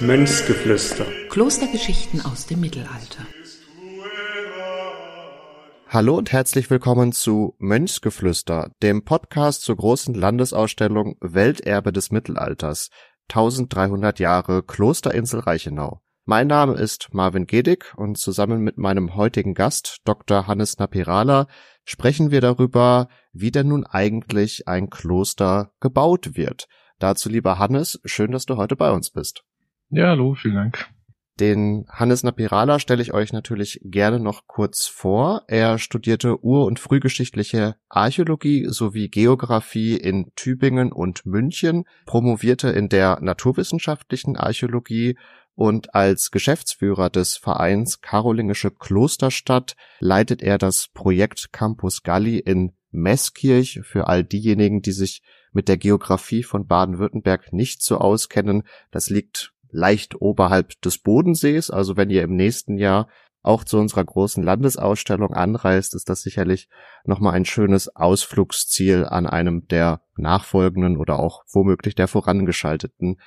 Mönchsgeflüster. Klostergeschichten aus dem Mittelalter. Hallo und herzlich willkommen zu Mönchsgeflüster, dem Podcast zur großen Landesausstellung Welterbe des Mittelalters 1300 Jahre Klosterinsel Reichenau. Mein Name ist Marvin Gedig und zusammen mit meinem heutigen Gast Dr. Hannes Napirala sprechen wir darüber, wie denn nun eigentlich ein Kloster gebaut wird. Dazu lieber Hannes, schön, dass du heute bei uns bist. Ja, hallo, vielen Dank. Den Hannes Napirala stelle ich euch natürlich gerne noch kurz vor. Er studierte ur- und frühgeschichtliche Archäologie sowie Geographie in Tübingen und München, promovierte in der naturwissenschaftlichen Archäologie und als Geschäftsführer des Vereins Karolingische Klosterstadt leitet er das Projekt Campus Galli in Meßkirch für all diejenigen, die sich mit der Geografie von Baden-Württemberg nicht so auskennen. Das liegt leicht oberhalb des Bodensees. Also wenn ihr im nächsten Jahr auch zu unserer großen Landesausstellung anreist, ist das sicherlich nochmal ein schönes Ausflugsziel an einem der nachfolgenden oder auch womöglich der vorangeschalteten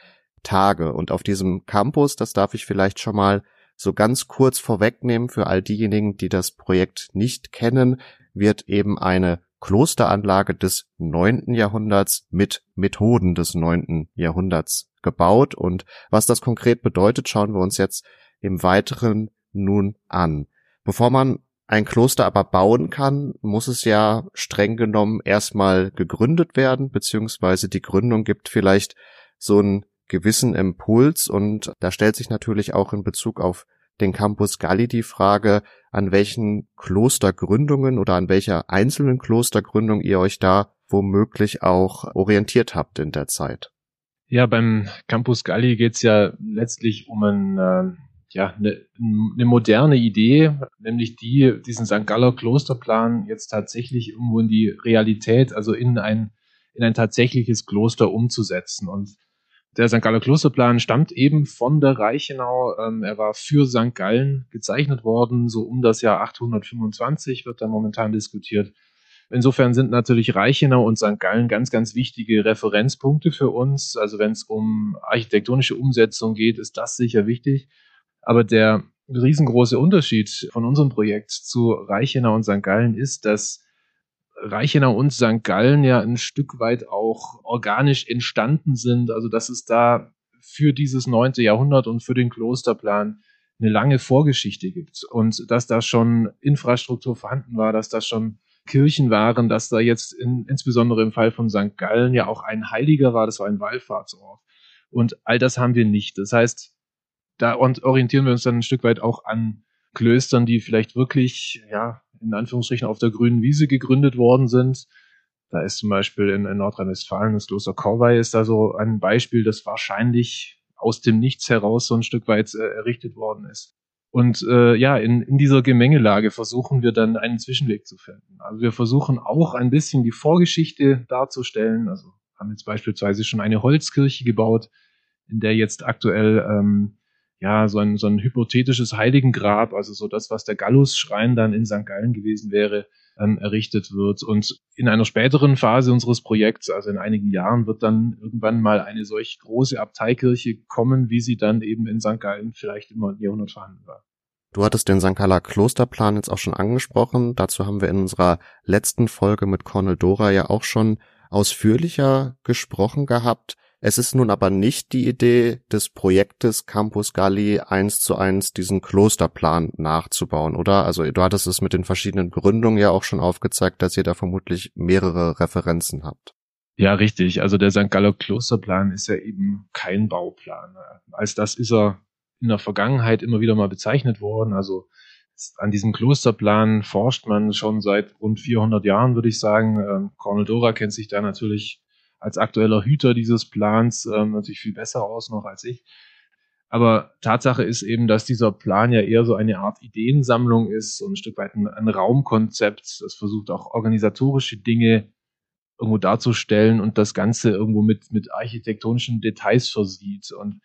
Tage. Und auf diesem Campus, das darf ich vielleicht schon mal so ganz kurz vorwegnehmen für all diejenigen, die das Projekt nicht kennen, wird eben eine Klosteranlage des neunten Jahrhunderts mit Methoden des neunten Jahrhunderts gebaut. Und was das konkret bedeutet, schauen wir uns jetzt im Weiteren nun an. Bevor man ein Kloster aber bauen kann, muss es ja streng genommen erstmal gegründet werden, beziehungsweise die Gründung gibt vielleicht so einen gewissen Impuls und da stellt sich natürlich auch in Bezug auf den Campus Galli die Frage, an welchen Klostergründungen oder an welcher einzelnen Klostergründung ihr euch da womöglich auch orientiert habt in der Zeit. Ja, beim Campus Galli geht's ja letztlich um ein, äh, ja, eine, eine moderne Idee, nämlich die, diesen St. Galler Klosterplan jetzt tatsächlich irgendwo in die Realität, also in ein, in ein tatsächliches Kloster umzusetzen. Und der St. Galler Klosterplan stammt eben von der Reichenau. Ähm, er war für St. Gallen gezeichnet worden, so um das Jahr 825 wird da momentan diskutiert. Insofern sind natürlich Reichenau und St. Gallen ganz, ganz wichtige Referenzpunkte für uns. Also wenn es um architektonische Umsetzung geht, ist das sicher wichtig. Aber der riesengroße Unterschied von unserem Projekt zu Reichenau und St. Gallen ist, dass Reichenau und St. Gallen ja ein Stück weit auch organisch entstanden sind. Also dass es da für dieses neunte Jahrhundert und für den Klosterplan eine lange Vorgeschichte gibt und dass da schon Infrastruktur vorhanden war, dass da schon Kirchen waren, dass da jetzt in, insbesondere im Fall von St. Gallen ja auch ein Heiliger war, das war ein Wallfahrtsort. Und all das haben wir nicht. Das heißt, da orientieren wir uns dann ein Stück weit auch an Klöstern, die vielleicht wirklich, ja, in Anführungsstrichen auf der grünen Wiese gegründet worden sind. Da ist zum Beispiel in, in Nordrhein-Westfalen das Kloster Korwei ist da so ein Beispiel, das wahrscheinlich aus dem Nichts heraus so ein Stück weit äh, errichtet worden ist. Und äh, ja, in, in dieser Gemengelage versuchen wir dann einen Zwischenweg zu finden. Also wir versuchen auch ein bisschen die Vorgeschichte darzustellen. Also haben jetzt beispielsweise schon eine Holzkirche gebaut, in der jetzt aktuell ähm, ja, so ein, so ein hypothetisches Heiligengrab, also so das, was der Gallus-Schrein dann in St. Gallen gewesen wäre, ähm, errichtet wird. Und in einer späteren Phase unseres Projekts, also in einigen Jahren, wird dann irgendwann mal eine solch große Abteikirche kommen, wie sie dann eben in St. Gallen vielleicht im 9. Jahrhundert vorhanden war. Du hattest den St. Galler Klosterplan jetzt auch schon angesprochen. Dazu haben wir in unserer letzten Folge mit Cornel Dora ja auch schon ausführlicher gesprochen gehabt. Es ist nun aber nicht die Idee des Projektes Campus Galli eins zu eins diesen Klosterplan nachzubauen, oder? Also du hattest es mit den verschiedenen Gründungen ja auch schon aufgezeigt, dass ihr da vermutlich mehrere Referenzen habt. Ja, richtig. Also der St. Galler Klosterplan ist ja eben kein Bauplan. Als das ist er in der Vergangenheit immer wieder mal bezeichnet worden. Also an diesem Klosterplan forscht man schon seit rund 400 Jahren, würde ich sagen. Ähm, Cornel Dora kennt sich da natürlich als aktueller Hüter dieses Plans ähm, natürlich viel besser aus noch als ich. Aber Tatsache ist eben, dass dieser Plan ja eher so eine Art Ideensammlung ist, so ein Stück weit ein, ein Raumkonzept. Das versucht auch organisatorische Dinge irgendwo darzustellen und das Ganze irgendwo mit, mit architektonischen Details versieht. Und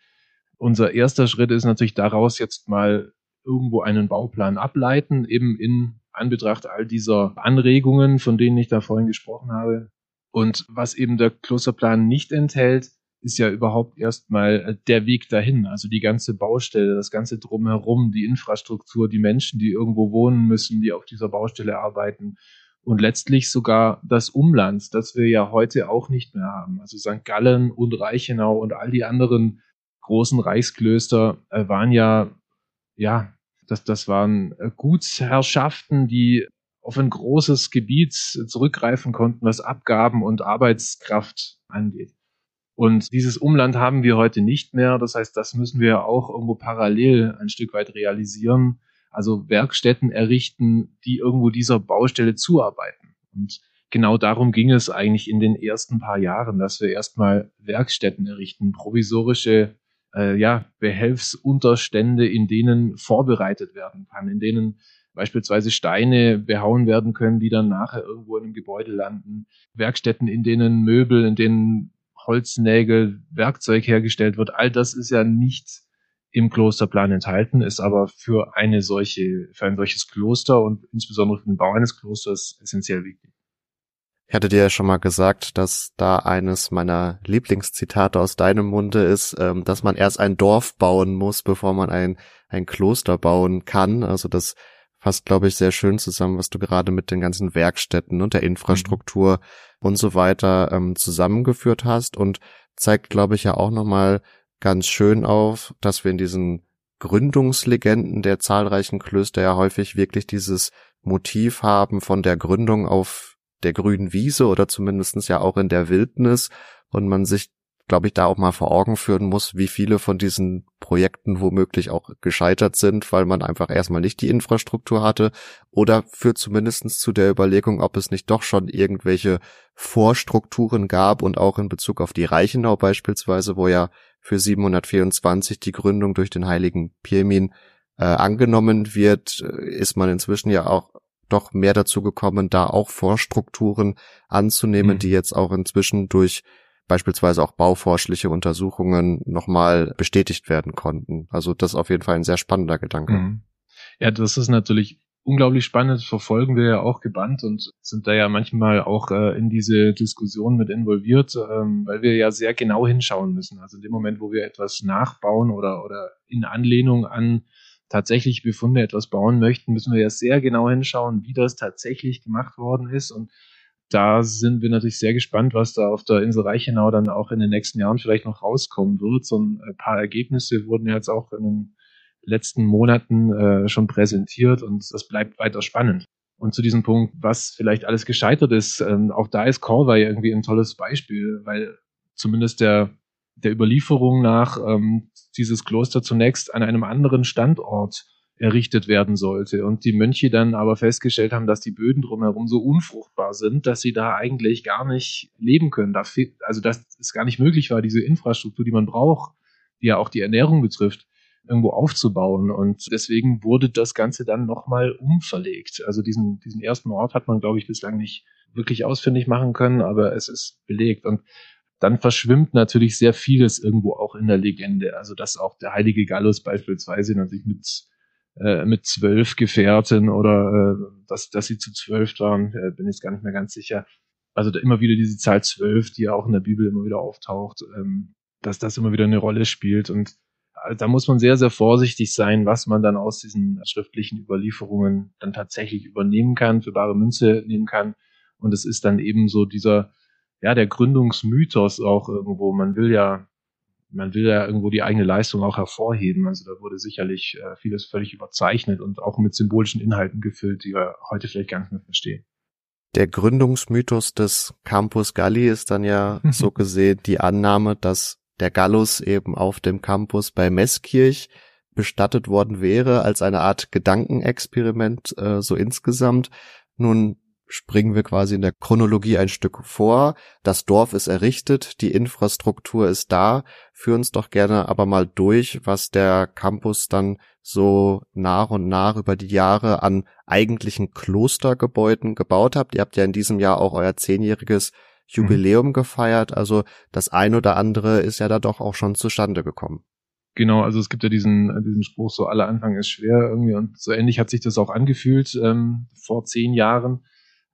unser erster Schritt ist natürlich daraus jetzt mal irgendwo einen Bauplan ableiten, eben in Anbetracht all dieser Anregungen, von denen ich da vorhin gesprochen habe, Und was eben der Klosterplan nicht enthält, ist ja überhaupt erstmal der Weg dahin. Also die ganze Baustelle, das ganze Drumherum, die Infrastruktur, die Menschen, die irgendwo wohnen müssen, die auf dieser Baustelle arbeiten. Und letztlich sogar das Umland, das wir ja heute auch nicht mehr haben. Also St. Gallen und Reichenau und all die anderen großen Reichsklöster äh, waren ja, ja, das, das waren äh, Gutsherrschaften, die auf ein großes Gebiet zurückgreifen konnten, was Abgaben und Arbeitskraft angeht. Und dieses Umland haben wir heute nicht mehr. Das heißt, das müssen wir auch irgendwo parallel ein Stück weit realisieren. Also Werkstätten errichten, die irgendwo dieser Baustelle zuarbeiten. Und genau darum ging es eigentlich in den ersten paar Jahren, dass wir erstmal Werkstätten errichten, provisorische äh, ja, Behelfsunterstände, in denen vorbereitet werden kann, in denen beispielsweise Steine behauen werden können, die dann nachher irgendwo in einem Gebäude landen. Werkstätten, in denen Möbel, in denen Holznägel, Werkzeug hergestellt wird. All das ist ja nicht im Klosterplan enthalten, ist aber für eine solche, für ein solches Kloster und insbesondere für den Bau eines Klosters essentiell wichtig. Ich hatte dir ja schon mal gesagt, dass da eines meiner Lieblingszitate aus deinem Munde ist, ähm, dass man erst ein Dorf bauen muss, bevor man ein, ein Kloster bauen kann. Also das fasst, glaube ich, sehr schön zusammen, was du gerade mit den ganzen Werkstätten und der Infrastruktur mhm. und so weiter ähm, zusammengeführt hast und zeigt, glaube ich, ja auch nochmal ganz schön auf, dass wir in diesen Gründungslegenden der zahlreichen Klöster ja häufig wirklich dieses Motiv haben von der Gründung auf der grünen Wiese oder zumindestens ja auch in der Wildnis und man sich glaube ich, da auch mal vor Augen führen muss, wie viele von diesen Projekten womöglich auch gescheitert sind, weil man einfach erstmal nicht die Infrastruktur hatte oder führt zumindestens zu der Überlegung, ob es nicht doch schon irgendwelche Vorstrukturen gab und auch in Bezug auf die Reichenau beispielsweise, wo ja für 724 die Gründung durch den heiligen Pirmin äh, angenommen wird, ist man inzwischen ja auch doch mehr dazu gekommen, da auch Vorstrukturen anzunehmen, mhm. die jetzt auch inzwischen durch beispielsweise auch bauforschliche Untersuchungen nochmal bestätigt werden konnten. Also das ist auf jeden Fall ein sehr spannender Gedanke. Mhm. Ja, das ist natürlich unglaublich spannend, verfolgen wir ja auch gebannt und sind da ja manchmal auch äh, in diese Diskussion mit involviert, ähm, weil wir ja sehr genau hinschauen müssen. Also in dem Moment, wo wir etwas nachbauen oder, oder in Anlehnung an tatsächlich Befunde etwas bauen möchten, müssen wir ja sehr genau hinschauen, wie das tatsächlich gemacht worden ist und da sind wir natürlich sehr gespannt, was da auf der Insel Reichenau dann auch in den nächsten Jahren vielleicht noch rauskommen wird. So ein paar Ergebnisse wurden jetzt auch in den letzten Monaten äh, schon präsentiert und das bleibt weiter spannend. Und zu diesem Punkt, was vielleicht alles gescheitert ist, ähm, auch da ist Corvey irgendwie ein tolles Beispiel, weil zumindest der, der Überlieferung nach ähm, dieses Kloster zunächst an einem anderen Standort errichtet werden sollte. Und die Mönche dann aber festgestellt haben, dass die Böden drumherum so unfruchtbar sind, dass sie da eigentlich gar nicht leben können. also dass es gar nicht möglich war, diese Infrastruktur, die man braucht, die ja auch die Ernährung betrifft, irgendwo aufzubauen. Und deswegen wurde das Ganze dann nochmal umverlegt. Also diesen, diesen ersten Ort hat man, glaube ich, bislang nicht wirklich ausfindig machen können, aber es ist belegt. Und dann verschwimmt natürlich sehr vieles irgendwo auch in der Legende. Also dass auch der heilige Gallus beispielsweise natürlich mit äh, mit zwölf Gefährten oder äh, dass, dass sie zu zwölf waren, äh, bin ich gar nicht mehr ganz sicher. Also da immer wieder diese Zahl zwölf, die ja auch in der Bibel immer wieder auftaucht, ähm, dass das immer wieder eine Rolle spielt. Und äh, da muss man sehr, sehr vorsichtig sein, was man dann aus diesen schriftlichen Überlieferungen dann tatsächlich übernehmen kann, für bare Münze nehmen kann. Und es ist dann eben so dieser, ja, der Gründungsmythos auch irgendwo. Man will ja man will ja irgendwo die eigene Leistung auch hervorheben. Also da wurde sicherlich äh, vieles völlig überzeichnet und auch mit symbolischen Inhalten gefüllt, die wir heute vielleicht gar nicht mehr verstehen. Der Gründungsmythos des Campus Galli ist dann ja so gesehen die Annahme, dass der Gallus eben auf dem Campus bei Meßkirch bestattet worden wäre als eine Art Gedankenexperiment äh, so insgesamt. Nun springen wir quasi in der Chronologie ein Stück vor. Das Dorf ist errichtet, die Infrastruktur ist da. Führ uns doch gerne aber mal durch, was der Campus dann so nach und nach über die Jahre an eigentlichen Klostergebäuden gebaut habt. Ihr habt ja in diesem Jahr auch euer zehnjähriges Jubiläum mhm. gefeiert. Also das ein oder andere ist ja da doch auch schon zustande gekommen. Genau, also es gibt ja diesen, diesen Spruch, so aller Anfang ist schwer irgendwie und so ähnlich hat sich das auch angefühlt ähm, vor zehn Jahren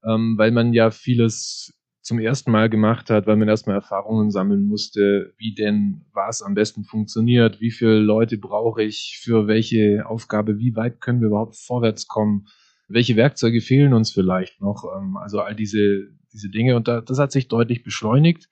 ähm, weil man ja vieles zum ersten Mal gemacht hat, weil man erstmal Erfahrungen sammeln musste, wie denn was am besten funktioniert, wie viele Leute brauche ich für welche Aufgabe, wie weit können wir überhaupt vorwärts kommen, welche Werkzeuge fehlen uns vielleicht noch, ähm, also all diese, diese Dinge. Und da, das hat sich deutlich beschleunigt.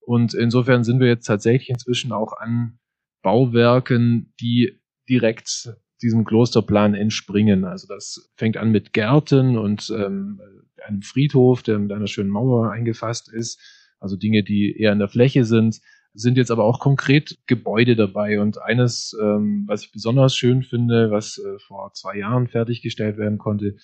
Und insofern sind wir jetzt tatsächlich inzwischen auch an Bauwerken, die direkt diesem Klosterplan entspringen. Also das fängt an mit Gärten und ähm, einem Friedhof, der mit einer schönen Mauer eingefasst ist. Also Dinge, die eher in der Fläche sind, sind jetzt aber auch konkret Gebäude dabei. Und eines, ähm, was ich besonders schön finde, was äh, vor zwei Jahren fertiggestellt werden konnte,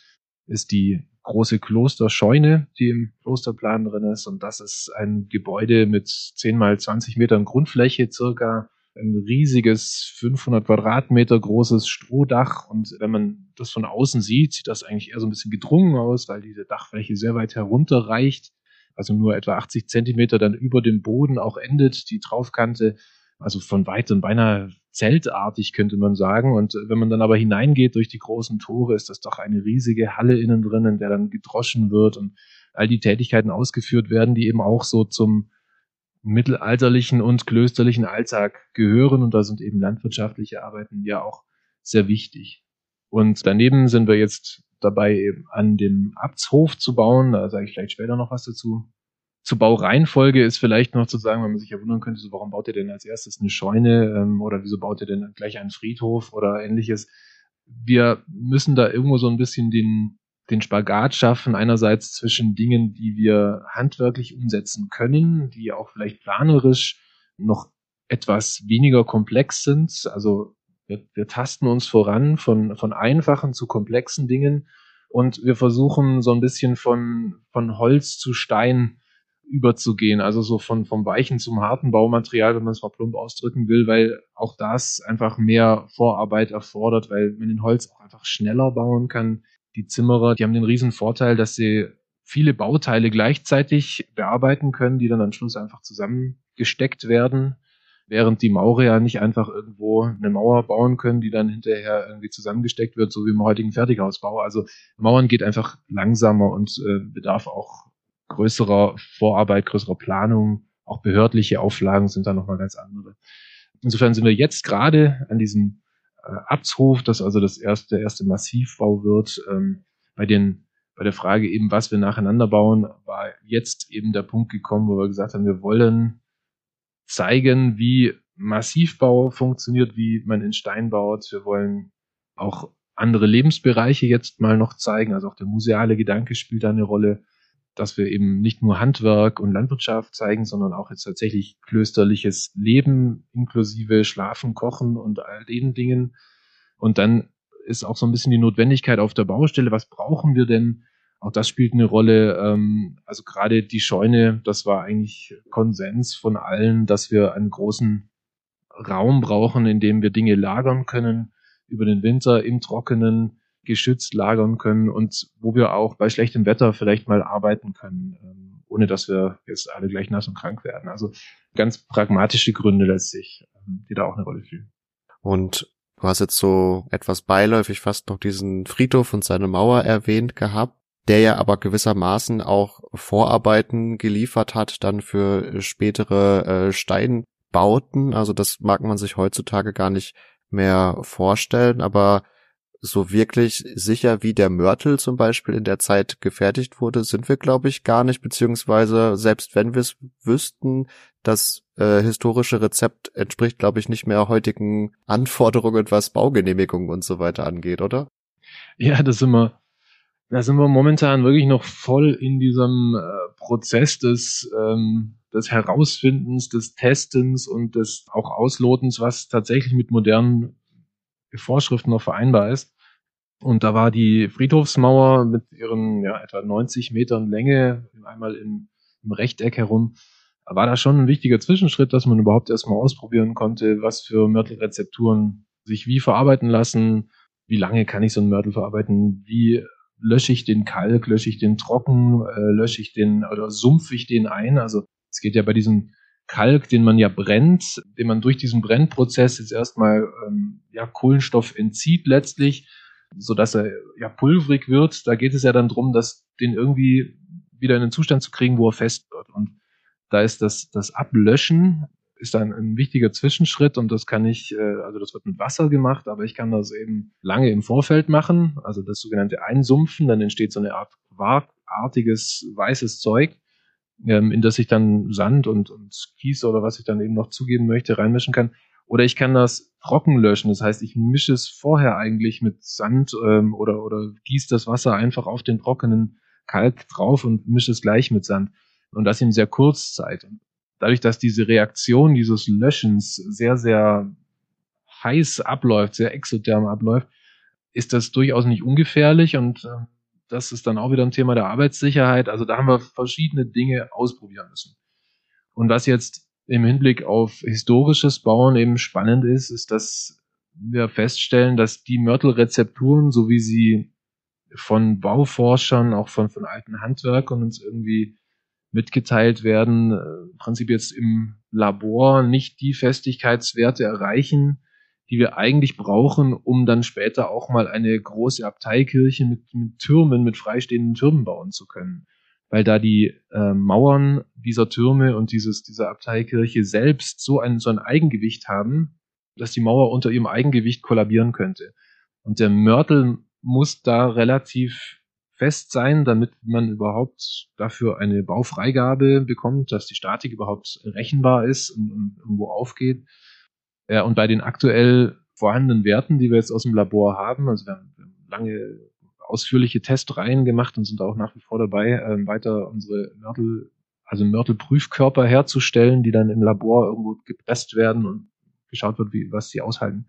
ist die große Klosterscheune, die im Klosterplan drin ist. Und das ist ein Gebäude mit 10 mal 20 Metern Grundfläche circa, ein riesiges 500 Quadratmeter großes Strohdach und wenn man das von außen sieht, sieht das eigentlich eher so ein bisschen gedrungen aus, weil diese Dachfläche sehr weit herunterreicht, also nur etwa 80 Zentimeter dann über dem Boden auch endet, die Traufkante, also von weitem beinahe zeltartig könnte man sagen. Und wenn man dann aber hineingeht durch die großen Tore, ist das doch eine riesige Halle innen drin, in der dann gedroschen wird und all die Tätigkeiten ausgeführt werden, die eben auch so zum mittelalterlichen und klösterlichen Alltag gehören und da sind eben landwirtschaftliche Arbeiten ja auch sehr wichtig. Und daneben sind wir jetzt dabei, eben an dem Abtshof zu bauen. Da sage ich vielleicht später noch was dazu. Zur Baureihenfolge ist vielleicht noch zu sagen, wenn man sich ja wundern könnte, so, warum baut ihr denn als erstes eine Scheune ähm, oder wieso baut ihr denn gleich einen Friedhof oder ähnliches. Wir müssen da irgendwo so ein bisschen den, den Spagat schaffen, einerseits zwischen Dingen, die wir handwerklich umsetzen können, die auch vielleicht planerisch noch etwas weniger komplex sind. Also wir, wir tasten uns voran von, von einfachen zu komplexen Dingen und wir versuchen so ein bisschen von, von Holz zu Stein überzugehen, also so von, vom weichen zum harten Baumaterial, wenn man es mal plump ausdrücken will, weil auch das einfach mehr Vorarbeit erfordert, weil man in Holz auch einfach schneller bauen kann die Zimmerer, die haben den riesen Vorteil, dass sie viele Bauteile gleichzeitig bearbeiten können, die dann am Schluss einfach zusammengesteckt werden, während die Maurer ja nicht einfach irgendwo eine Mauer bauen können, die dann hinterher irgendwie zusammengesteckt wird, so wie im heutigen Fertighausbau. Also Mauern geht einfach langsamer und äh, bedarf auch größerer Vorarbeit, größerer Planung. Auch behördliche Auflagen sind da nochmal ganz andere. Insofern sind wir jetzt gerade an diesem äh, Abtshof, das also das erste, erste Massivbau wird. Ähm, bei den, bei der Frage eben, was wir nacheinander bauen, war jetzt eben der Punkt gekommen, wo wir gesagt haben, wir wollen zeigen, wie Massivbau funktioniert, wie man in Stein baut. Wir wollen auch andere Lebensbereiche jetzt mal noch zeigen. Also auch der museale Gedanke spielt da eine Rolle dass wir eben nicht nur Handwerk und Landwirtschaft zeigen, sondern auch jetzt tatsächlich klösterliches Leben inklusive Schlafen, Kochen und all den Dingen. Und dann ist auch so ein bisschen die Notwendigkeit auf der Baustelle, was brauchen wir denn? Auch das spielt eine Rolle. Ähm, also gerade die Scheune, das war eigentlich Konsens von allen, dass wir einen großen Raum brauchen, in dem wir Dinge lagern können über den Winter im Trockenen geschützt lagern können und wo wir auch bei schlechtem Wetter vielleicht mal arbeiten können, ähm, ohne dass wir jetzt alle gleich nass und krank werden. Also ganz pragmatische Gründe letztlich, ähm, die da auch eine Rolle spielen. Und du hast jetzt so etwas beiläufig fast noch diesen Friedhof und seine Mauer erwähnt gehabt, der ja aber gewissermaßen auch Vorarbeiten geliefert hat dann für spätere äh, Steinbauten. Also das mag man sich heutzutage gar nicht mehr vorstellen, aber so wirklich sicher, wie der Mörtel zum Beispiel in der Zeit gefertigt wurde, sind wir, glaube ich, gar nicht, beziehungsweise selbst wenn wir es wüssten, das äh, historische Rezept entspricht, glaube ich, nicht mehr heutigen Anforderungen, was Baugenehmigungen und so weiter angeht, oder? Ja, das sind wir, da sind wir momentan wirklich noch voll in diesem äh, Prozess des, ähm, des Herausfindens, des Testens und des auch Auslotens, was tatsächlich mit modernen Vorschriften noch vereinbar ist. Und da war die Friedhofsmauer mit ihren ja, etwa 90 Metern Länge einmal im, im Rechteck herum, war da schon ein wichtiger Zwischenschritt, dass man überhaupt erstmal ausprobieren konnte, was für Mörtelrezepturen sich wie verarbeiten lassen, wie lange kann ich so einen Mörtel verarbeiten, wie lösche ich den Kalk, lösche ich den trocken, äh, lösche ich den oder sumpfe ich den ein. Also es geht ja bei diesem Kalk, den man ja brennt, den man durch diesen Brennprozess jetzt erstmal ähm, ja, Kohlenstoff entzieht letztlich, so dass er ja pulverig wird. Da geht es ja dann drum, dass den irgendwie wieder in den Zustand zu kriegen, wo er fest wird. Und da ist das, das Ablöschen ist dann ein wichtiger Zwischenschritt und das kann ich, äh, also das wird mit Wasser gemacht, aber ich kann das eben lange im Vorfeld machen, also das sogenannte Einsumpfen, dann entsteht so eine Art quarkartiges weißes Zeug, ähm, in das ich dann Sand und, und Kies oder was ich dann eben noch zugeben möchte, reinmischen kann. Oder ich kann das trocken löschen, das heißt, ich mische es vorher eigentlich mit Sand ähm, oder, oder gieße das Wasser einfach auf den trockenen Kalk drauf und mische es gleich mit Sand. Und das in sehr Kurzzeit. Dadurch, dass diese Reaktion dieses Löschens sehr, sehr heiß abläuft, sehr exotherm abläuft, ist das durchaus nicht ungefährlich und äh, das ist dann auch wieder ein Thema der Arbeitssicherheit. Also da haben wir verschiedene Dinge ausprobieren müssen. Und was jetzt im Hinblick auf historisches Bauen eben spannend ist, ist, dass wir feststellen, dass die Mörtelrezepturen, so wie sie von Bauforschern, auch von, von alten Handwerkern uns irgendwie mitgeteilt werden, äh, im Prinzip jetzt im Labor nicht die Festigkeitswerte erreichen, die wir eigentlich brauchen, um dann später auch mal eine große Abteikirche mit, mit Türmen, mit freistehenden Türmen bauen zu können. Weil da die äh, Mauern dieser Türme und dieses, dieser Abteikirche selbst so ein, so ein Eigengewicht haben, dass die Mauer unter ihrem Eigengewicht kollabieren könnte. Und der Mörtel muss da relativ fest sein, damit man überhaupt dafür eine Baufreigabe bekommt, dass die Statik überhaupt rechenbar ist und, und irgendwo aufgeht. Ja, und bei den aktuell vorhandenen Werten, die wir jetzt aus dem Labor haben, also wir haben lange ausführliche Testreihen gemacht und sind auch nach wie vor dabei, äh, weiter unsere Mörtel, also Mörtelprüfkörper herzustellen, die dann im Labor irgendwo gepresst werden und geschaut wird, wie, was sie aushalten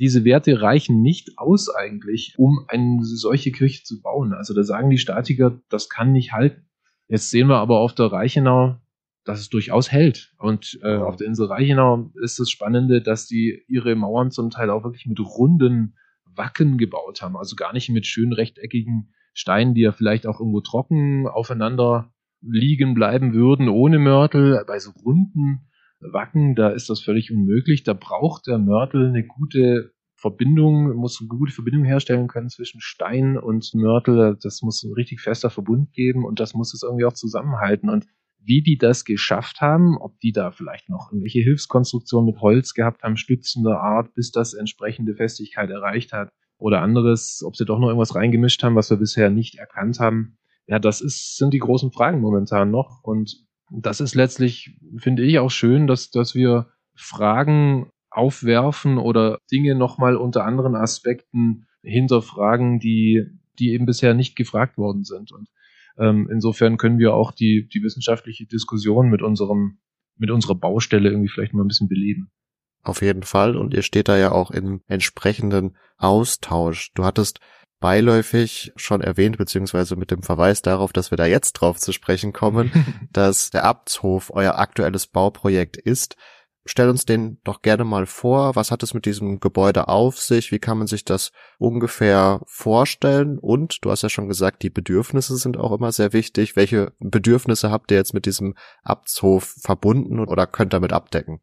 diese Werte reichen nicht aus eigentlich, um eine solche Kirche zu bauen. Also da sagen die Statiker, das kann nicht halten. Jetzt sehen wir aber auf der Reichenau, dass es durchaus hält. Und äh, auf der Insel Reichenau ist das Spannende, dass die ihre Mauern zum Teil auch wirklich mit runden Wacken gebaut haben. Also gar nicht mit schön rechteckigen Steinen, die ja vielleicht auch irgendwo trocken aufeinander liegen bleiben würden, ohne Mörtel. Bei so runden Wacken, da ist das völlig unmöglich. Da braucht der Mörtel eine gute Verbindung, muss eine gute Verbindung herstellen können zwischen Stein und Mörtel. Das muss ein richtig fester Verbund geben und das muss es irgendwie auch zusammenhalten. Und wie die das geschafft haben, ob die da vielleicht noch irgendwelche Hilfskonstruktionen mit Holz gehabt haben, stützender Art, bis das entsprechende Festigkeit erreicht hat oder anderes, ob sie doch noch irgendwas reingemischt haben, was wir bisher nicht erkannt haben. Ja, das ist, sind die großen Fragen momentan noch. Und das ist letztlich, finde ich, auch schön, dass, dass wir Fragen aufwerfen oder Dinge nochmal unter anderen Aspekten hinterfragen, die, die eben bisher nicht gefragt worden sind. Und ähm, insofern können wir auch die, die wissenschaftliche Diskussion mit unserem, mit unserer Baustelle irgendwie vielleicht mal ein bisschen beleben. Auf jeden Fall. Und ihr steht da ja auch im entsprechenden Austausch. Du hattest beiläufig schon erwähnt, beziehungsweise mit dem Verweis darauf, dass wir da jetzt drauf zu sprechen kommen, dass der Abtshof euer aktuelles Bauprojekt ist. Stell uns den doch gerne mal vor. Was hat es mit diesem Gebäude auf sich? Wie kann man sich das ungefähr vorstellen? Und du hast ja schon gesagt, die Bedürfnisse sind auch immer sehr wichtig. Welche Bedürfnisse habt ihr jetzt mit diesem Abtshof verbunden oder könnt damit abdecken?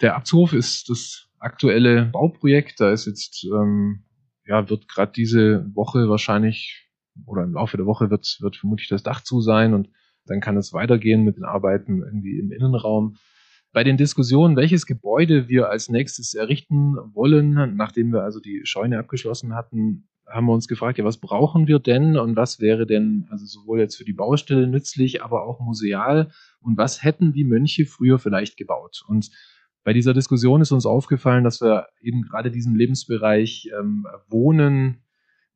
Der Abtshof ist das aktuelle Bauprojekt. Da ist jetzt ähm, ja, wird gerade diese Woche wahrscheinlich oder im Laufe der Woche wird, wird vermutlich das Dach zu sein und dann kann es weitergehen mit den Arbeiten irgendwie im Innenraum. Bei den Diskussionen, welches Gebäude wir als nächstes errichten wollen, nachdem wir also die Scheune abgeschlossen hatten, haben wir uns gefragt, ja, was brauchen wir denn und was wäre denn also sowohl jetzt für die Baustelle nützlich, aber auch museal und was hätten die Mönche früher vielleicht gebaut? Und bei dieser Diskussion ist uns aufgefallen, dass wir eben gerade diesen Lebensbereich ähm, Wohnen,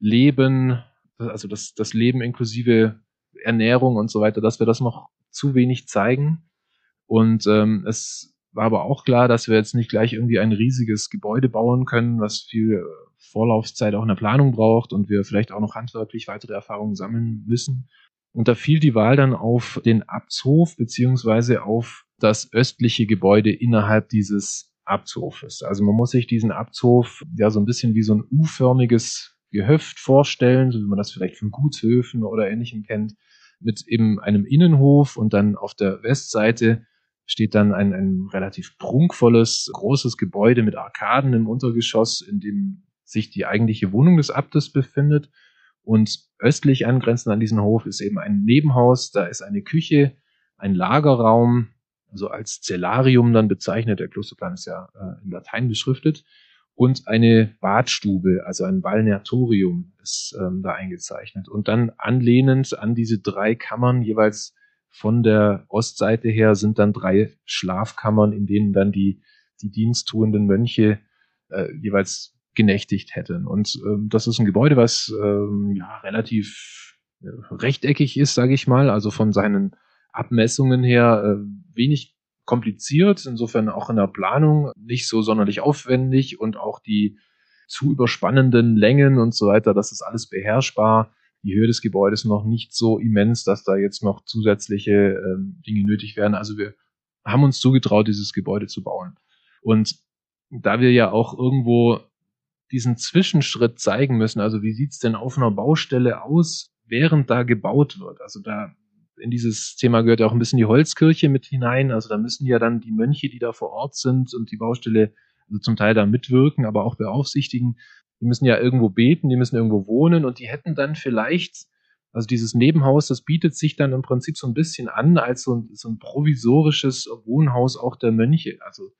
Leben, also das, das Leben inklusive Ernährung und so weiter, dass wir das noch zu wenig zeigen. Und ähm, es war aber auch klar, dass wir jetzt nicht gleich irgendwie ein riesiges Gebäude bauen können, was viel Vorlaufzeit auch in der Planung braucht und wir vielleicht auch noch handwerklich weitere Erfahrungen sammeln müssen. Und da fiel die Wahl dann auf den Abtshof beziehungsweise auf das östliche Gebäude innerhalb dieses Abzhofes. Also man muss sich diesen Abzhof ja so ein bisschen wie so ein U-förmiges Gehöft vorstellen, so wie man das vielleicht von Gutshöfen oder ähnlichem kennt, mit eben einem Innenhof und dann auf der Westseite steht dann ein, ein relativ prunkvolles, großes Gebäude mit Arkaden im Untergeschoss, in dem sich die eigentliche Wohnung des Abtes befindet. Und östlich angrenzend an diesen Hof ist eben ein Nebenhaus, da ist eine Küche, ein Lagerraum, also als Cellarium dann bezeichnet, der Klosterplan ist ja äh, in Latein beschriftet, und eine Badstube, also ein Balneatorium ist ähm, da eingezeichnet. Und dann anlehnend an diese drei Kammern jeweils von der Ostseite her sind dann drei Schlafkammern, in denen dann die, die diensttuenden Mönche äh, jeweils genächtigt hätten. Und ähm, das ist ein Gebäude, was ähm, ja relativ äh, rechteckig ist, sage ich mal, also von seinen Abmessungen her äh, wenig kompliziert, insofern auch in der Planung nicht so sonderlich aufwendig und auch die zu überspannenden Längen und so weiter, das ist alles beherrschbar die Höhe des Gebäudes noch nicht so immens, dass da jetzt noch zusätzliche ähm, Dinge nötig wären. Also wir haben uns zugetraut, dieses Gebäude zu bauen. Und da wir ja auch irgendwo diesen Zwischenschritt zeigen müssen, also wie sieht's denn auf einer Baustelle aus, während da gebaut wird? Also da in dieses Thema gehört ja auch ein bisschen die Holzkirche mit hinein. Also da müssen ja dann die Mönche, die da vor Ort sind und die Baustelle also zum Teil da mitwirken, aber auch beaufsichtigen, die müssen ja irgendwo beten, die müssen irgendwo wohnen und die hätten dann vielleicht, also dieses Nebenhaus, das bietet sich dann im Prinzip so ein bisschen an als so ein, so ein provisorisches Wohnhaus auch der Mönche. Also,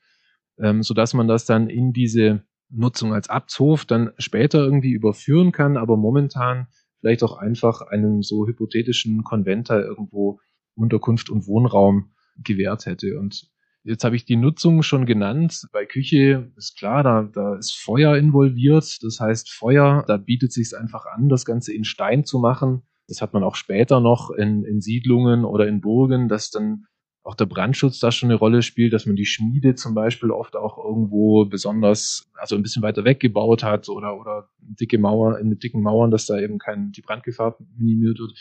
ähm, so dass man das dann in diese Nutzung als Abtshof dann später irgendwie überführen kann, aber momentan vielleicht auch einfach einen so hypothetischen Konventer irgendwo Unterkunft und Wohnraum gewährt hätte. Und Jetzt habe ich die Nutzung schon genannt. Bei Küche ist klar, da, da ist Feuer involviert. Das heißt, Feuer, da bietet sich einfach an, das Ganze in Stein zu machen. Das hat man auch später noch in, in Siedlungen oder in Burgen, dass dann auch der Brandschutz da schon eine Rolle spielt, dass man die Schmiede zum Beispiel oft auch irgendwo besonders, also ein bisschen weiter weg gebaut hat oder, oder dicke Mauer, in dicken Mauern, dass da eben kein, die Brandgefahr minimiert wird.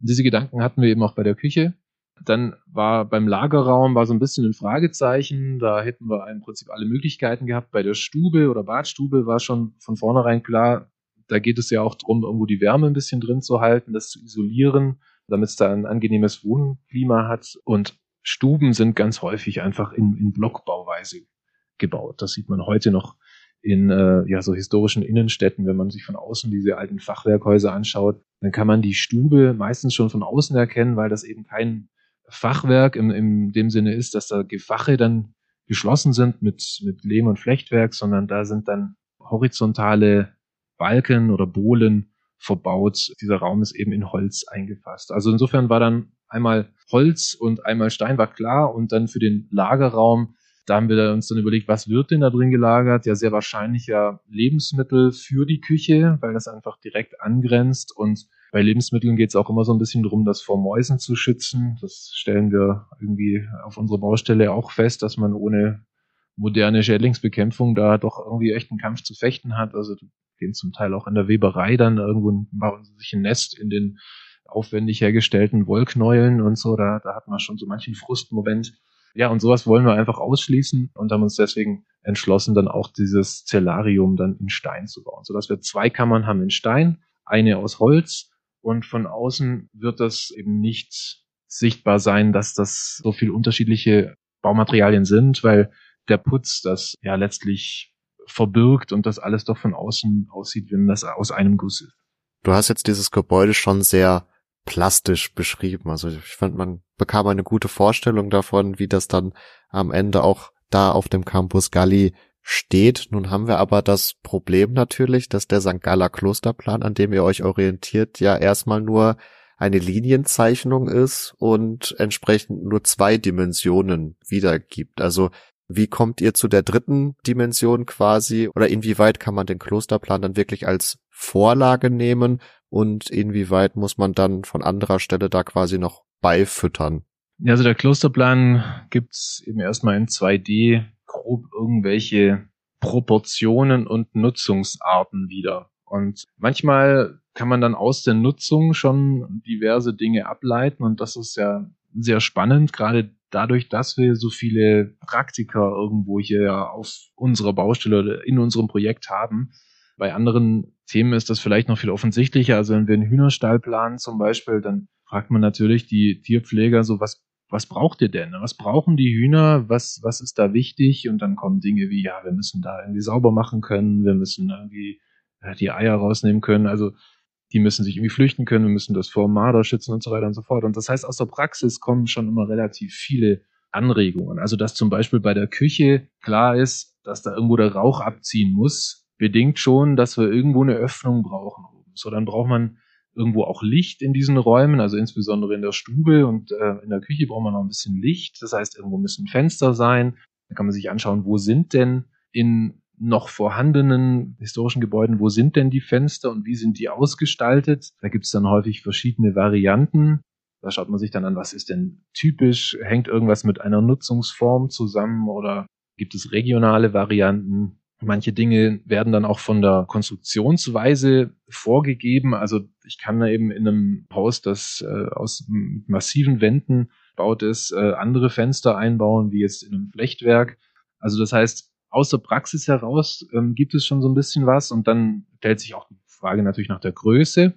Und diese Gedanken hatten wir eben auch bei der Küche. Dann war beim Lagerraum war so ein bisschen ein Fragezeichen. Da hätten wir im Prinzip alle Möglichkeiten gehabt. Bei der Stube oder Badstube war schon von vornherein klar, da geht es ja auch darum, irgendwo die Wärme ein bisschen drin zu halten, das zu isolieren, damit es da ein angenehmes Wohnklima hat. Und Stuben sind ganz häufig einfach in, in Blockbauweise gebaut. Das sieht man heute noch in äh, ja so historischen Innenstädten, wenn man sich von außen diese alten Fachwerkhäuser anschaut, dann kann man die Stube meistens schon von außen erkennen, weil das eben kein Fachwerk im, im dem Sinne ist, dass da Gefache dann geschlossen sind mit, mit Lehm- und Flechtwerk, sondern da sind dann horizontale Balken oder Bohlen verbaut. Dieser Raum ist eben in Holz eingefasst. Also insofern war dann einmal Holz und einmal Stein war klar und dann für den Lagerraum, da haben wir uns dann überlegt, was wird denn da drin gelagert? Ja, sehr wahrscheinlich ja Lebensmittel für die Küche, weil das einfach direkt angrenzt und bei Lebensmitteln geht es auch immer so ein bisschen darum, das vor Mäusen zu schützen. Das stellen wir irgendwie auf unserer Baustelle auch fest, dass man ohne moderne Schädlingsbekämpfung da doch irgendwie echt einen Kampf zu fechten hat. Also gehen zum Teil auch in der Weberei dann irgendwo bauen sie sich ein Nest in den aufwendig hergestellten Wollknäueln und so. Da, da hat man schon so manchen Frustmoment. Ja, und sowas wollen wir einfach ausschließen und haben uns deswegen entschlossen, dann auch dieses Cellarium dann in Stein zu bauen, sodass wir zwei Kammern haben in Stein, eine aus Holz und von außen wird das eben nicht sichtbar sein, dass das so viel unterschiedliche Baumaterialien sind, weil der Putz das ja letztlich verbirgt und das alles doch von außen aussieht, wenn das aus einem Guss ist. Du hast jetzt dieses Gebäude schon sehr plastisch beschrieben. Also ich fand, man bekam eine gute Vorstellung davon, wie das dann am Ende auch da auf dem Campus Galli steht. Nun haben wir aber das Problem natürlich, dass der St. Galler Klosterplan, an dem ihr euch orientiert, ja erstmal nur eine Linienzeichnung ist und entsprechend nur zwei Dimensionen wiedergibt. Also wie kommt ihr zu der dritten Dimension quasi oder inwieweit kann man den Klosterplan dann wirklich als Vorlage nehmen und inwieweit muss man dann von anderer Stelle da quasi noch beifüttern? Ja, also der Klosterplan gibt's eben erstmal in 2D grob irgendwelche Proportionen und Nutzungsarten wieder. Und manchmal kann man dann aus der Nutzung schon diverse Dinge ableiten und das ist ja sehr spannend, gerade dadurch, dass wir so viele Praktiker irgendwo hier auf unserer Baustelle oder in unserem Projekt haben. Bei anderen Themen ist das vielleicht noch viel offensichtlicher. Also wenn wir einen Hühnerstall planen zum Beispiel, dann fragt man natürlich die Tierpfleger so, was was braucht ihr denn? Was brauchen die Hühner? Was, was ist da wichtig? Und dann kommen Dinge wie, ja, wir müssen da irgendwie sauber machen können, wir müssen irgendwie die Eier rausnehmen können. Also die müssen sich irgendwie flüchten können, wir müssen das vor Marder schützen und so weiter und so fort. Und das heißt, aus der Praxis kommen schon immer relativ viele Anregungen. Also, dass zum Beispiel bei der Küche klar ist, dass da irgendwo der Rauch abziehen muss, bedingt schon, dass wir irgendwo eine Öffnung brauchen. So, dann braucht man irgendwo auch Licht in diesen Räumen, also insbesondere in der Stube und äh, in der Küche braucht man noch ein bisschen Licht. Das heißt, irgendwo müssen Fenster sein. Da kann man sich anschauen, wo sind denn in noch vorhandenen historischen Gebäuden, wo sind denn die Fenster und wie sind die ausgestaltet? Da gibt es dann häufig verschiedene Varianten. Da schaut man sich dann an, was ist denn typisch? Hängt irgendwas mit einer Nutzungsform zusammen oder gibt es regionale Varianten? Manche Dinge werden dann auch von der Konstruktionsweise vorgegeben. Also ich kann da eben in einem Haus, das äh, aus massiven Wänden baut ist, äh, andere Fenster einbauen, wie jetzt in einem Flechtwerk. Also das heißt, aus der Praxis heraus ähm, gibt es schon so ein bisschen was und dann stellt sich auch die Frage natürlich nach der Größe.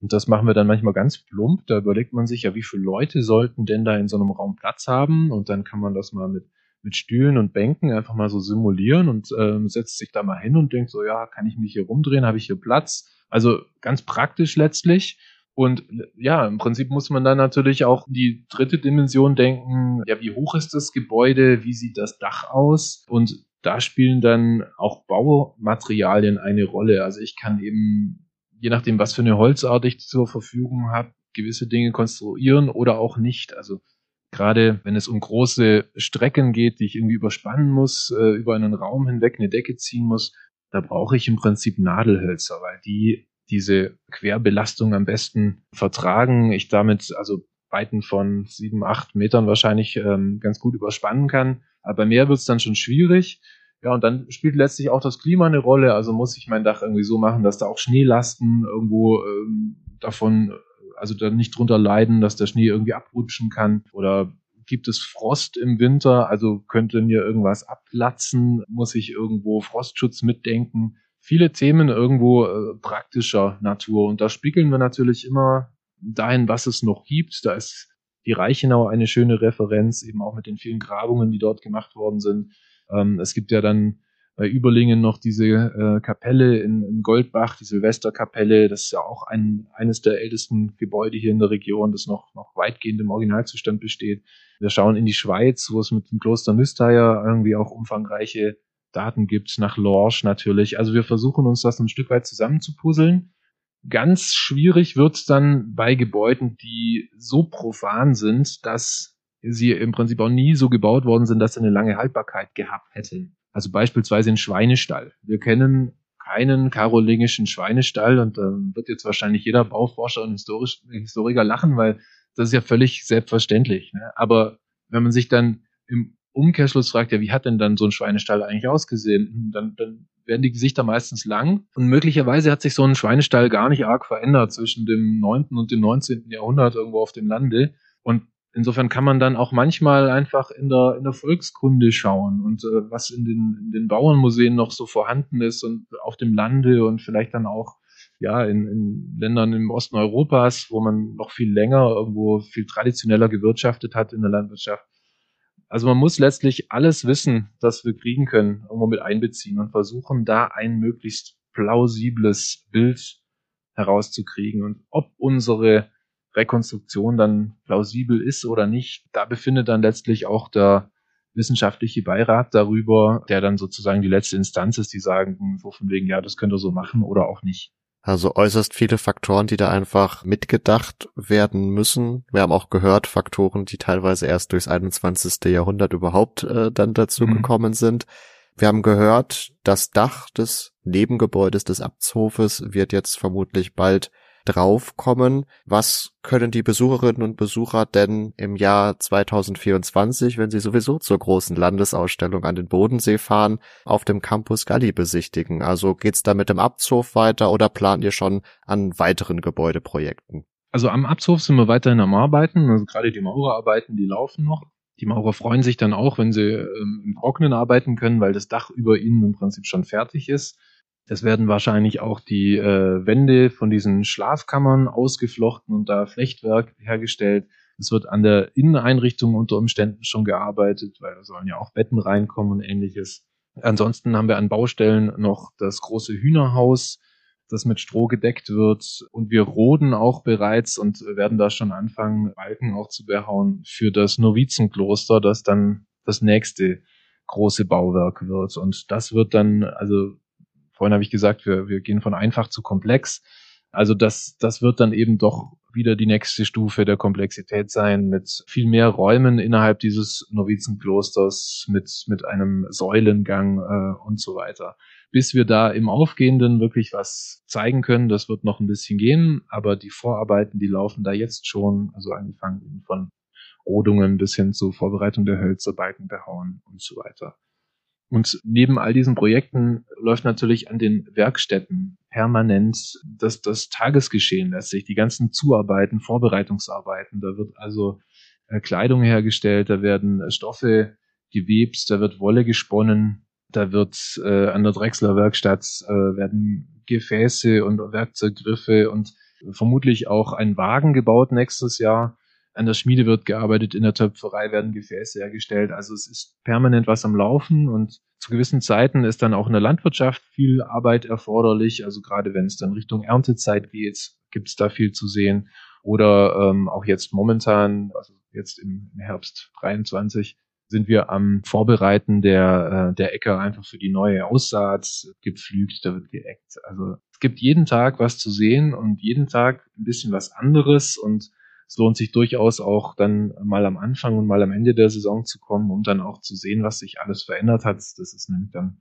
Und das machen wir dann manchmal ganz plump. Da überlegt man sich ja, wie viele Leute sollten denn da in so einem Raum Platz haben? Und dann kann man das mal mit mit Stühlen und Bänken einfach mal so simulieren und ähm, setzt sich da mal hin und denkt so, ja, kann ich mich hier rumdrehen, habe ich hier Platz? Also ganz praktisch letztlich. Und ja, im Prinzip muss man dann natürlich auch die dritte Dimension denken, ja, wie hoch ist das Gebäude, wie sieht das Dach aus? Und da spielen dann auch Baumaterialien eine Rolle. Also ich kann eben, je nachdem, was für eine Holzart ich zur Verfügung habe, gewisse Dinge konstruieren oder auch nicht. Also Gerade wenn es um große Strecken geht, die ich irgendwie überspannen muss, äh, über einen Raum hinweg eine Decke ziehen muss, da brauche ich im Prinzip Nadelhölzer, weil die diese Querbelastung am besten vertragen. Ich damit also Weiten von sieben, acht Metern wahrscheinlich ähm, ganz gut überspannen kann. Aber bei mehr wird es dann schon schwierig. Ja, und dann spielt letztlich auch das Klima eine Rolle. Also muss ich mein Dach irgendwie so machen, dass da auch Schneelasten irgendwo ähm, davon also dann nicht drunter leiden, dass der Schnee irgendwie abrutschen kann oder gibt es Frost im Winter, also könnte mir irgendwas abplatzen, muss ich irgendwo Frostschutz mitdenken. Viele Themen irgendwo äh, praktischer Natur und da spiegeln wir natürlich immer dahin, was es noch gibt. Da ist die Reichenau eine schöne Referenz, eben auch mit den vielen Grabungen, die dort gemacht worden sind. Ähm, es gibt ja dann bei Überlingen noch diese äh, Kapelle in, in Goldbach, die Silvesterkapelle. Das ist ja auch ein, eines der ältesten Gebäude hier in der Region, das noch, noch weitgehend im Originalzustand besteht. Wir schauen in die Schweiz, wo es mit dem Kloster Müsteier irgendwie auch umfangreiche Daten gibt, nach Lorsch natürlich. Also wir versuchen uns das ein Stück weit zusammenzupuzzeln. Ganz schwierig wird es dann bei Gebäuden, die so profan sind, dass sie im Prinzip auch nie so gebaut worden sind, dass sie eine lange Haltbarkeit gehabt hätten. Also beispielsweise ein Schweinestall. Wir kennen keinen karolingischen Schweinestall und da wird jetzt wahrscheinlich jeder Bauforscher und Historisch, Historiker lachen, weil das ist ja völlig selbstverständlich. Ne? Aber wenn man sich dann im Umkehrschluss fragt, ja, wie hat denn dann so ein Schweinestall eigentlich ausgesehen? Dann, dann werden die Gesichter meistens lang und möglicherweise hat sich so ein Schweinestall gar nicht arg verändert zwischen dem 9. und dem 19. Jahrhundert irgendwo auf dem Lande. Und insofern kann man dann auch manchmal einfach in der, in der Volkskunde schauen und äh, was in den, in den Bauernmuseen noch so vorhanden ist und auf dem Lande und vielleicht dann auch ja in, in Ländern im Osten Europas, wo man noch viel länger irgendwo viel traditioneller gewirtschaftet hat in der Landwirtschaft. Also man muss letztlich alles Wissen, das wir kriegen können, irgendwo mit einbeziehen und versuchen, da ein möglichst plausibles Bild herauszukriegen und ob unsere Rekonstruktion dann plausibel ist oder nicht, da befindet dann letztlich auch der wissenschaftliche Beirat darüber, der dann sozusagen die letzte Instanz ist, die sagen, so von wegen, ja, das könnt ihr so machen oder auch nicht. Also äußerst viele Faktoren, die da einfach mitgedacht werden müssen. Wir haben auch gehört, Faktoren, die teilweise erst durchs 21. Jahrhundert überhaupt äh, dann dazu mhm. gekommen sind. Wir haben gehört, das Dach des Nebengebäudes des Abtshofes wird jetzt vermutlich bald draufkommen. Was können die Besucherinnen und Besucher denn im Jahr 2024, wenn sie sowieso zur großen Landesausstellung an den Bodensee fahren, auf dem Campus Galli besichtigen? Also geht's da mit dem Abzhof weiter oder plant ihr schon an weiteren Gebäudeprojekten? Also am Abzhof sind wir weiterhin am Arbeiten. Also gerade die Maurerarbeiten, die laufen noch. Die Maurer freuen sich dann auch, wenn sie ähm, im Trocknen arbeiten können, weil das Dach über ihnen im Prinzip schon fertig ist. Es werden wahrscheinlich auch die äh, Wände von diesen Schlafkammern ausgeflochten und da Flechtwerk hergestellt. Es wird an der Inneneinrichtung unter Umständen schon gearbeitet, weil da sollen ja auch Betten reinkommen und ähnliches. Ansonsten haben wir an Baustellen noch das große Hühnerhaus das mit Stroh gedeckt wird. Und wir roden auch bereits und werden da schon anfangen, Balken auch zu behauen für das Novizenkloster, das dann das nächste große Bauwerk wird. Und das wird dann, also vorhin habe ich gesagt, wir, wir gehen von einfach zu komplex. Also das, das wird dann eben doch wieder die nächste Stufe der Komplexität sein, mit viel mehr Räumen innerhalb dieses Novizenklosters, mit, mit einem Säulengang äh, und so weiter. Bis wir da im Aufgehenden wirklich was zeigen können, das wird noch ein bisschen gehen, aber die Vorarbeiten, die laufen da jetzt schon, also angefangen von Rodungen bis hin zur Vorbereitung der Hölzer, Balken behauen und so weiter. Und neben all diesen Projekten läuft natürlich an den Werkstätten permanent das, das Tagesgeschehen letztlich, die ganzen Zuarbeiten, Vorbereitungsarbeiten. Da wird also äh, Kleidung hergestellt, da werden äh, Stoffe gewebt, da wird Wolle gesponnen, da wird äh, an der Drechsler Werkstatt äh, werden Gefäße und Werkzeuggriffe und vermutlich auch ein Wagen gebaut nächstes Jahr an der Schmiede wird gearbeitet, in der Töpferei werden Gefäße hergestellt. Also es ist permanent was am Laufen und zu gewissen Zeiten ist dann auch in der Landwirtschaft viel Arbeit erforderlich. Also gerade wenn es dann Richtung Erntezeit geht, gibt es da viel zu sehen. Oder ähm, auch jetzt momentan, also jetzt im Herbst 23, sind wir am Vorbereiten der, äh, der Äcker einfach für die neue Aussaat gepflügt, da wird geäckt. Also es gibt jeden Tag was zu sehen und jeden Tag ein bisschen was anderes und es lohnt sich durchaus auch dann mal am Anfang und mal am Ende der Saison zu kommen, um dann auch zu sehen, was sich alles verändert hat. Das ist nämlich dann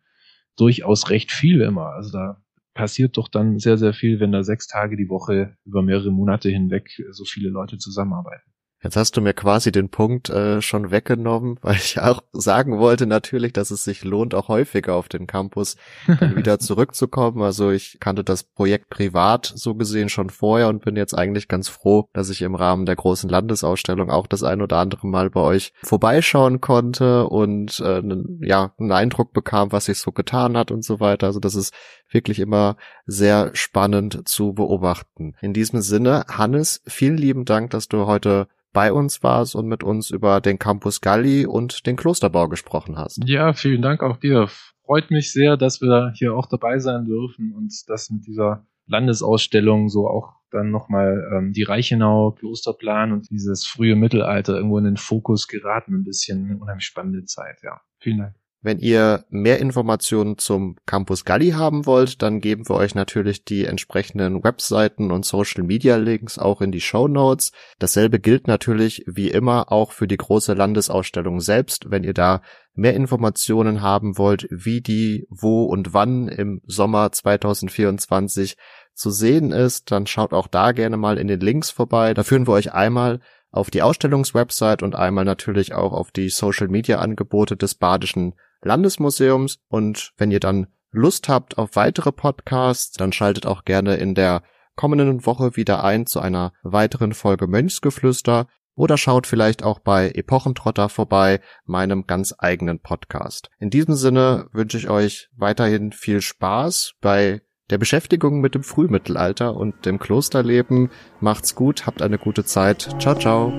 durchaus recht viel immer. Also da passiert doch dann sehr, sehr viel, wenn da sechs Tage die Woche über mehrere Monate hinweg so viele Leute zusammenarbeiten. Jetzt hast du mir quasi den Punkt äh, schon weggenommen, weil ich auch sagen wollte natürlich, dass es sich lohnt, auch häufiger auf den Campus wieder zurückzukommen. Also ich kannte das Projekt privat so gesehen schon vorher und bin jetzt eigentlich ganz froh, dass ich im Rahmen der großen Landesausstellung auch das ein oder andere Mal bei euch vorbeischauen konnte und äh, ja einen Eindruck bekam, was sich so getan hat und so weiter. Also das ist wirklich immer sehr spannend zu beobachten. In diesem Sinne, Hannes, vielen lieben Dank, dass du heute bei uns warst und mit uns über den Campus Galli und den Klosterbau gesprochen hast. Ja, vielen Dank auch dir. Freut mich sehr, dass wir hier auch dabei sein dürfen und das mit dieser Landesausstellung so auch dann nochmal ähm, die Reichenau Klosterplan und dieses frühe Mittelalter irgendwo in den Fokus geraten. Ein bisschen eine unheimlich spannende Zeit, ja. Vielen Dank. Wenn ihr mehr Informationen zum Campus Galli haben wollt, dann geben wir euch natürlich die entsprechenden Webseiten und Social Media Links auch in die Show Notes. Dasselbe gilt natürlich wie immer auch für die große Landesausstellung selbst. Wenn ihr da mehr Informationen haben wollt, wie die, wo und wann im Sommer 2024 zu sehen ist, dann schaut auch da gerne mal in den Links vorbei. Da führen wir euch einmal auf die Ausstellungswebsite und einmal natürlich auch auf die Social Media Angebote des Badischen Landesmuseums. Und wenn ihr dann Lust habt auf weitere Podcasts, dann schaltet auch gerne in der kommenden Woche wieder ein zu einer weiteren Folge Mönchsgeflüster oder schaut vielleicht auch bei Epochentrotter vorbei, meinem ganz eigenen Podcast. In diesem Sinne wünsche ich euch weiterhin viel Spaß bei der Beschäftigung mit dem Frühmittelalter und dem Klosterleben. Macht's gut, habt eine gute Zeit. Ciao, ciao.